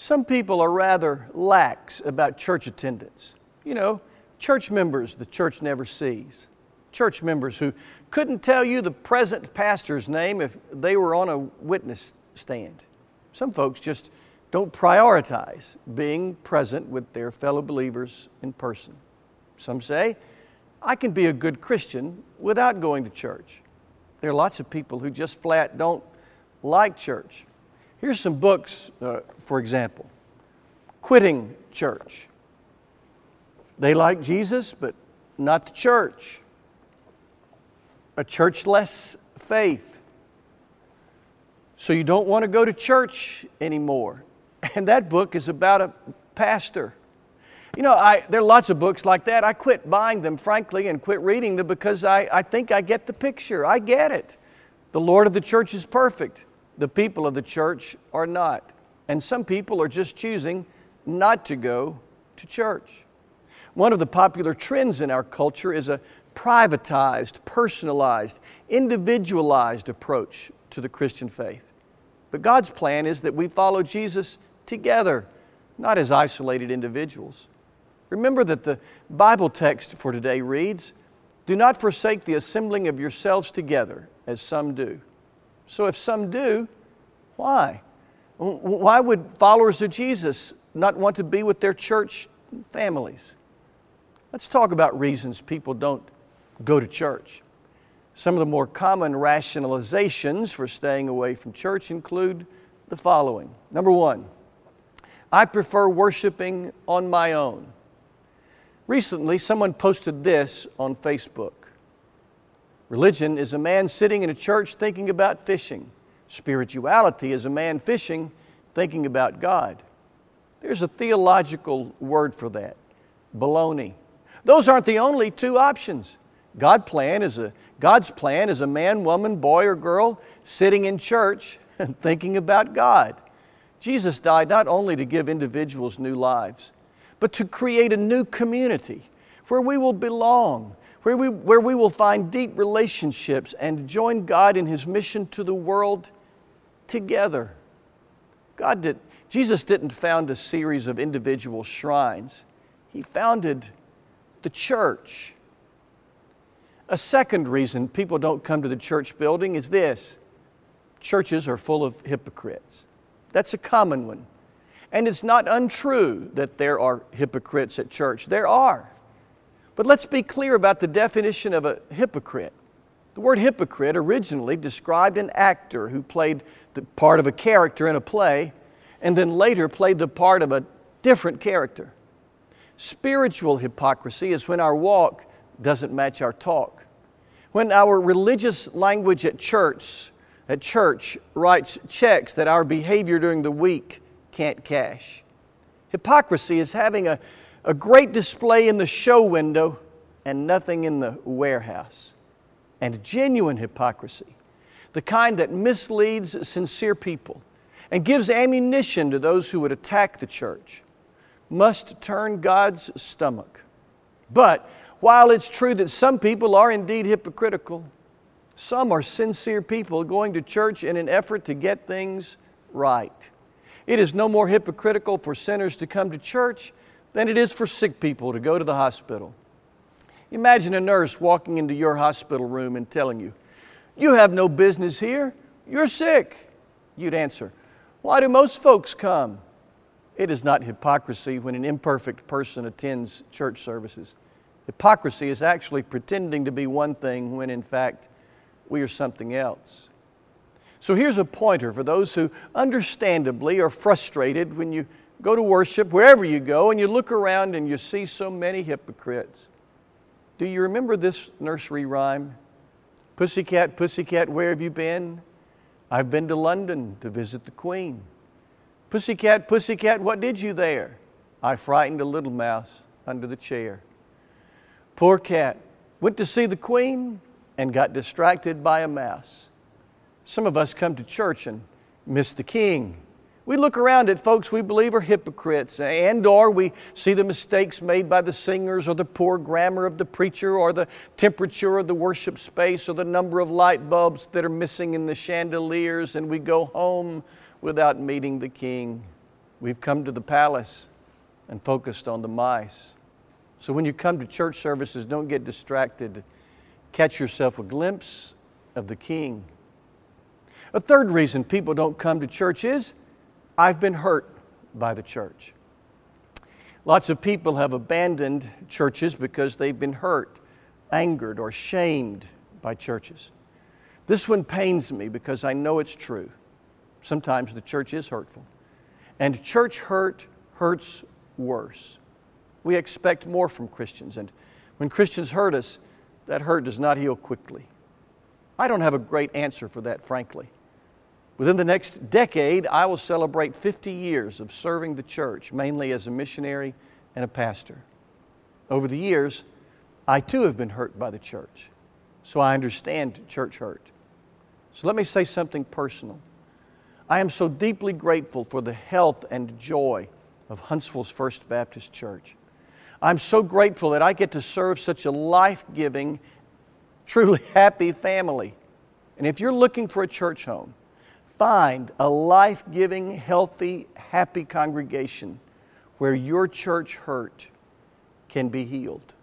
Some people are rather lax about church attendance. You know, church members the church never sees. Church members who couldn't tell you the present pastor's name if they were on a witness stand. Some folks just don't prioritize being present with their fellow believers in person. Some say, I can be a good Christian without going to church. There are lots of people who just flat don't like church. Here's some books, uh, for example Quitting Church. They like Jesus, but not the church. A churchless faith. So you don't want to go to church anymore. And that book is about a pastor. You know, I, there are lots of books like that. I quit buying them, frankly, and quit reading them because I, I think I get the picture. I get it. The Lord of the church is perfect, the people of the church are not. And some people are just choosing not to go to church. One of the popular trends in our culture is a privatized, personalized, individualized approach to the Christian faith. But God's plan is that we follow Jesus together, not as isolated individuals. Remember that the Bible text for today reads, Do not forsake the assembling of yourselves together, as some do. So if some do, why? Why would followers of Jesus not want to be with their church families? Let's talk about reasons people don't go to church. Some of the more common rationalizations for staying away from church include the following. Number one, I prefer worshiping on my own. Recently, someone posted this on Facebook Religion is a man sitting in a church thinking about fishing. Spirituality is a man fishing thinking about God. There's a theological word for that baloney. Those aren't the only two options. God plan is a, God's plan is a man, woman, boy, or girl sitting in church and thinking about God. Jesus died not only to give individuals new lives, but to create a new community where we will belong, where we, where we will find deep relationships and join God in His mission to the world together. God did, Jesus didn't found a series of individual shrines, He founded the church. A second reason people don't come to the church building is this churches are full of hypocrites. That's a common one. And it's not untrue that there are hypocrites at church. There are. But let's be clear about the definition of a hypocrite. The word hypocrite originally described an actor who played the part of a character in a play and then later played the part of a different character. Spiritual hypocrisy is when our walk doesn't match our talk. When our religious language at church, at church writes checks that our behavior during the week can't cash. Hypocrisy is having a, a great display in the show window and nothing in the warehouse. And genuine hypocrisy, the kind that misleads sincere people and gives ammunition to those who would attack the church, must turn God's stomach. But while it's true that some people are indeed hypocritical, some are sincere people going to church in an effort to get things right. It is no more hypocritical for sinners to come to church than it is for sick people to go to the hospital. Imagine a nurse walking into your hospital room and telling you, You have no business here, you're sick. You'd answer, Why do most folks come? It is not hypocrisy when an imperfect person attends church services. Hypocrisy is actually pretending to be one thing when in fact we are something else. So here's a pointer for those who understandably are frustrated when you go to worship, wherever you go, and you look around and you see so many hypocrites. Do you remember this nursery rhyme? Pussycat, pussycat, where have you been? I've been to London to visit the Queen. Pussycat, pussycat, what did you there? I frightened a little mouse under the chair. Poor cat went to see the Queen and got distracted by a mouse. Some of us come to church and miss the King. We look around at folks we believe are hypocrites, and or we see the mistakes made by the singers, or the poor grammar of the preacher, or the temperature of the worship space, or the number of light bulbs that are missing in the chandeliers, and we go home without meeting the King. We've come to the palace and focused on the mice. So when you come to church services, don't get distracted. Catch yourself a glimpse of the King. A third reason people don't come to church is I've been hurt by the church. Lots of people have abandoned churches because they've been hurt, angered, or shamed by churches. This one pains me because I know it's true. Sometimes the church is hurtful. And church hurt hurts worse. We expect more from Christians, and when Christians hurt us, that hurt does not heal quickly. I don't have a great answer for that, frankly. Within the next decade, I will celebrate 50 years of serving the church, mainly as a missionary and a pastor. Over the years, I too have been hurt by the church, so I understand church hurt. So let me say something personal. I am so deeply grateful for the health and joy of Huntsville's First Baptist Church. I'm so grateful that I get to serve such a life giving, truly happy family. And if you're looking for a church home, find a life giving, healthy, happy congregation where your church hurt can be healed.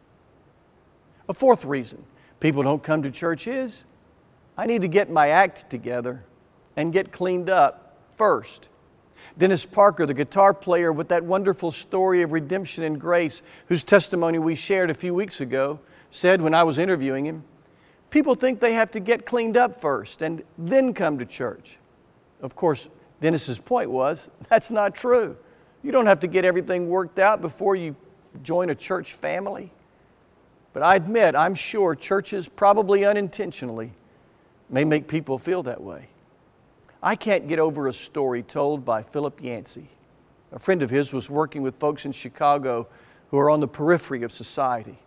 A fourth reason people don't come to church is I need to get my act together and get cleaned up first. Dennis Parker, the guitar player with that wonderful story of redemption and grace, whose testimony we shared a few weeks ago, said when I was interviewing him, People think they have to get cleaned up first and then come to church. Of course, Dennis's point was that's not true. You don't have to get everything worked out before you join a church family. But I admit, I'm sure churches, probably unintentionally, may make people feel that way. I can't get over a story told by Philip Yancey. A friend of his was working with folks in Chicago who are on the periphery of society.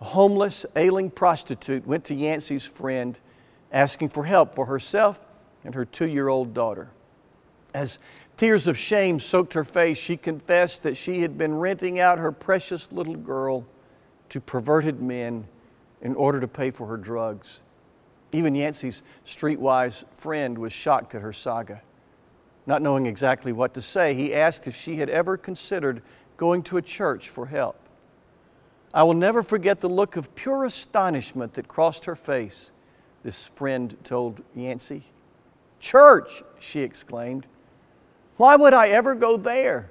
A homeless, ailing prostitute went to Yancey's friend asking for help for herself and her two year old daughter. As tears of shame soaked her face, she confessed that she had been renting out her precious little girl to perverted men in order to pay for her drugs. Even Yancey's streetwise friend was shocked at her saga. Not knowing exactly what to say, he asked if she had ever considered going to a church for help. I will never forget the look of pure astonishment that crossed her face, this friend told Yancey. Church, she exclaimed. Why would I ever go there?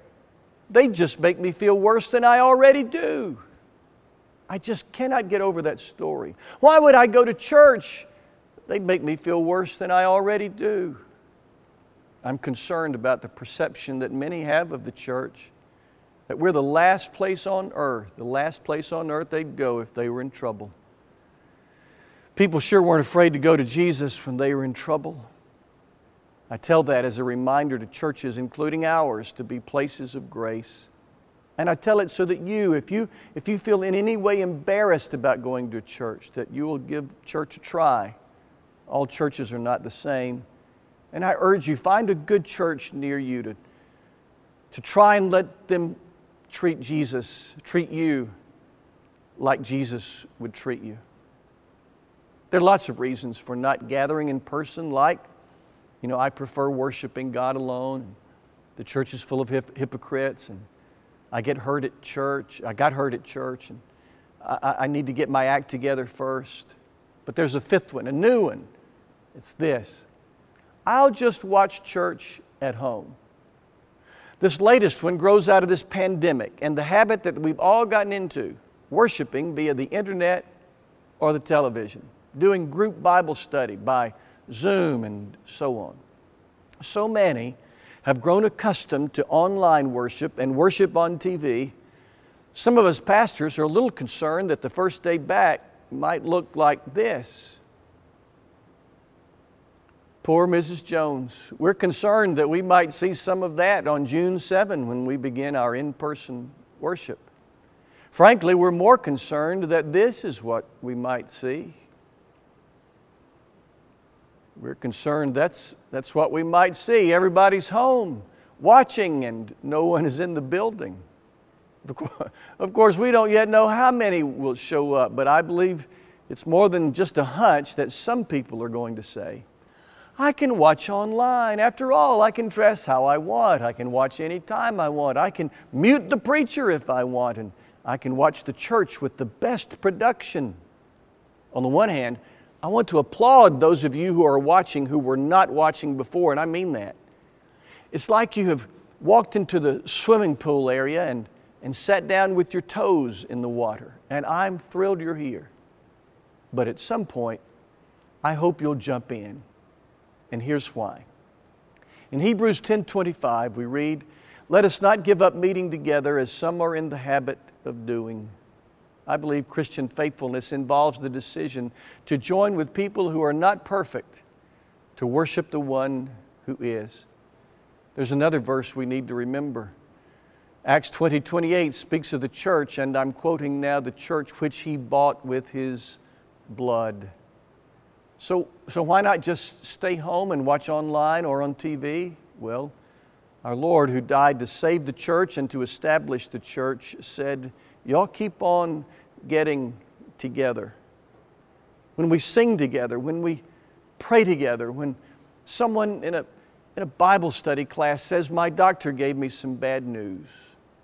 They just make me feel worse than I already do. I just cannot get over that story. Why would I go to church? They'd make me feel worse than I already do. I'm concerned about the perception that many have of the church that we're the last place on earth, the last place on earth they'd go if they were in trouble. People sure weren't afraid to go to Jesus when they were in trouble. I tell that as a reminder to churches, including ours, to be places of grace. And I tell it so that you, if you, if you feel in any way embarrassed about going to church, that you will give church a try. All churches are not the same. And I urge you, find a good church near you to, to try and let them treat Jesus, treat you like Jesus would treat you. There are lots of reasons for not gathering in person, like you know, I prefer worshiping God alone. The church is full of hip- hypocrites, and I get hurt at church. I got hurt at church, and I, I need to get my act together first. But there's a fifth one, a new one. It's this I'll just watch church at home. This latest one grows out of this pandemic and the habit that we've all gotten into worshiping via the internet or the television, doing group Bible study by Zoom, and so on. So many have grown accustomed to online worship and worship on TV. Some of us pastors are a little concerned that the first day back might look like this. Poor Mrs. Jones. We're concerned that we might see some of that on June 7 when we begin our in person worship. Frankly, we're more concerned that this is what we might see we're concerned that's, that's what we might see. Everybody's home watching and no one is in the building. Of course, we don't yet know how many will show up, but I believe it's more than just a hunch that some people are going to say, I can watch online. After all, I can dress how I want. I can watch anytime I want. I can mute the preacher if I want. And I can watch the church with the best production. On the one hand, I want to applaud those of you who are watching who were not watching before, and I mean that. It's like you have walked into the swimming pool area and, and sat down with your toes in the water, and I'm thrilled you're here. But at some point, I hope you'll jump in. And here's why. In Hebrews 10:25 we read, "Let us not give up meeting together as some are in the habit of doing." I believe Christian faithfulness involves the decision to join with people who are not perfect to worship the one who is. There's another verse we need to remember. Acts 20 28 speaks of the church, and I'm quoting now the church which he bought with his blood. So, so why not just stay home and watch online or on TV? Well, our Lord, who died to save the church and to establish the church, said, Y'all keep on getting together. When we sing together, when we pray together, when someone in a, in a Bible study class says, My doctor gave me some bad news,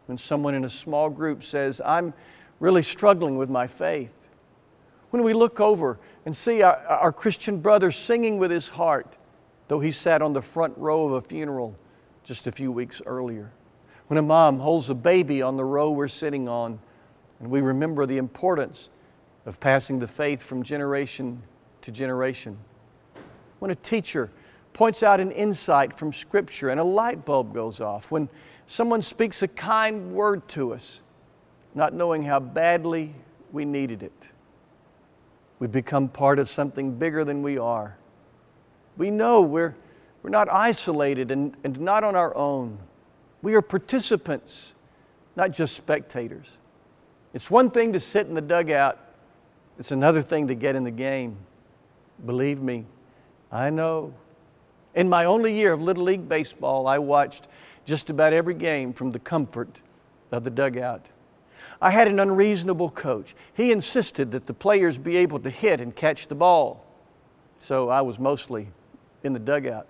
when someone in a small group says, I'm really struggling with my faith, when we look over and see our, our Christian brother singing with his heart, though he sat on the front row of a funeral just a few weeks earlier, when a mom holds a baby on the row we're sitting on, and we remember the importance of passing the faith from generation to generation. When a teacher points out an insight from Scripture and a light bulb goes off, when someone speaks a kind word to us, not knowing how badly we needed it, we become part of something bigger than we are. We know we're, we're not isolated and, and not on our own. We are participants, not just spectators. It's one thing to sit in the dugout, it's another thing to get in the game. Believe me, I know. In my only year of Little League Baseball, I watched just about every game from the comfort of the dugout. I had an unreasonable coach. He insisted that the players be able to hit and catch the ball. So I was mostly in the dugout.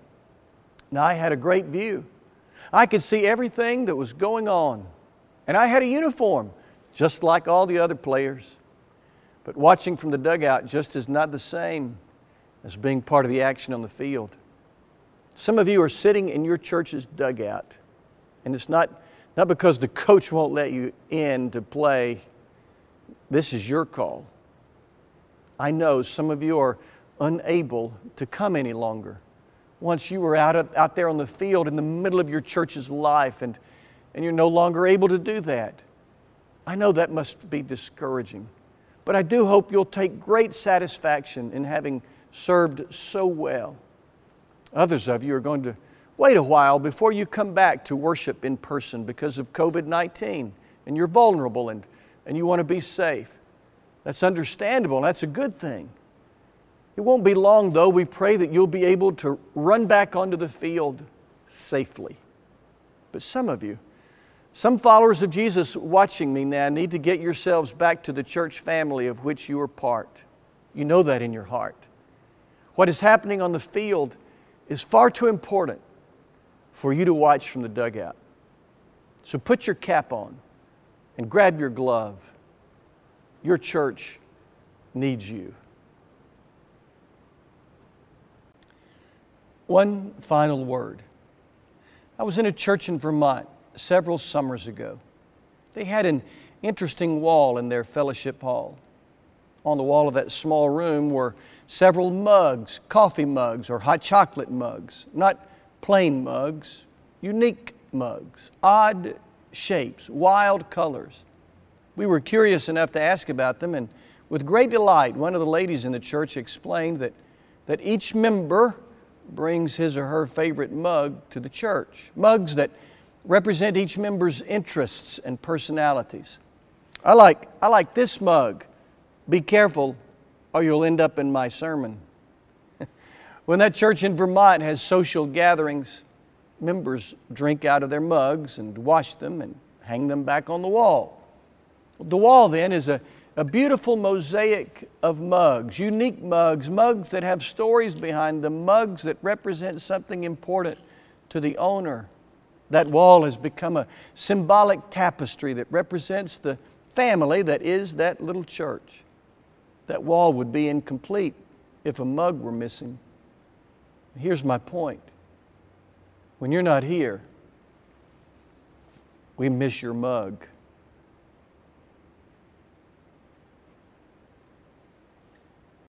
Now I had a great view. I could see everything that was going on. And I had a uniform just like all the other players. But watching from the dugout just is not the same as being part of the action on the field. Some of you are sitting in your church's dugout, and it's not, not because the coach won't let you in to play. This is your call. I know some of you are unable to come any longer. Once you were out, of, out there on the field in the middle of your church's life, and, and you're no longer able to do that. I know that must be discouraging, but I do hope you'll take great satisfaction in having served so well. Others of you are going to wait a while before you come back to worship in person because of COVID 19 and you're vulnerable and, and you want to be safe. That's understandable and that's a good thing. It won't be long, though. We pray that you'll be able to run back onto the field safely. But some of you, some followers of Jesus watching me now need to get yourselves back to the church family of which you are part. You know that in your heart. What is happening on the field is far too important for you to watch from the dugout. So put your cap on and grab your glove. Your church needs you. One final word. I was in a church in Vermont several summers ago. They had an interesting wall in their fellowship hall. On the wall of that small room were several mugs, coffee mugs or hot chocolate mugs, not plain mugs, unique mugs, odd shapes, wild colors. We were curious enough to ask about them, and with great delight, one of the ladies in the church explained that, that each member brings his or her favorite mug to the church. Mugs that represent each member's interests and personalities. I like, I like this mug. Be careful, or you'll end up in my sermon. when that church in Vermont has social gatherings, members drink out of their mugs and wash them and hang them back on the wall. The wall then is a, a beautiful mosaic of mugs, unique mugs, mugs that have stories behind them, mugs that represent something important to the owner. That wall has become a symbolic tapestry that represents the family that is that little church. That wall would be incomplete if a mug were missing. Here's my point when you're not here, we miss your mug.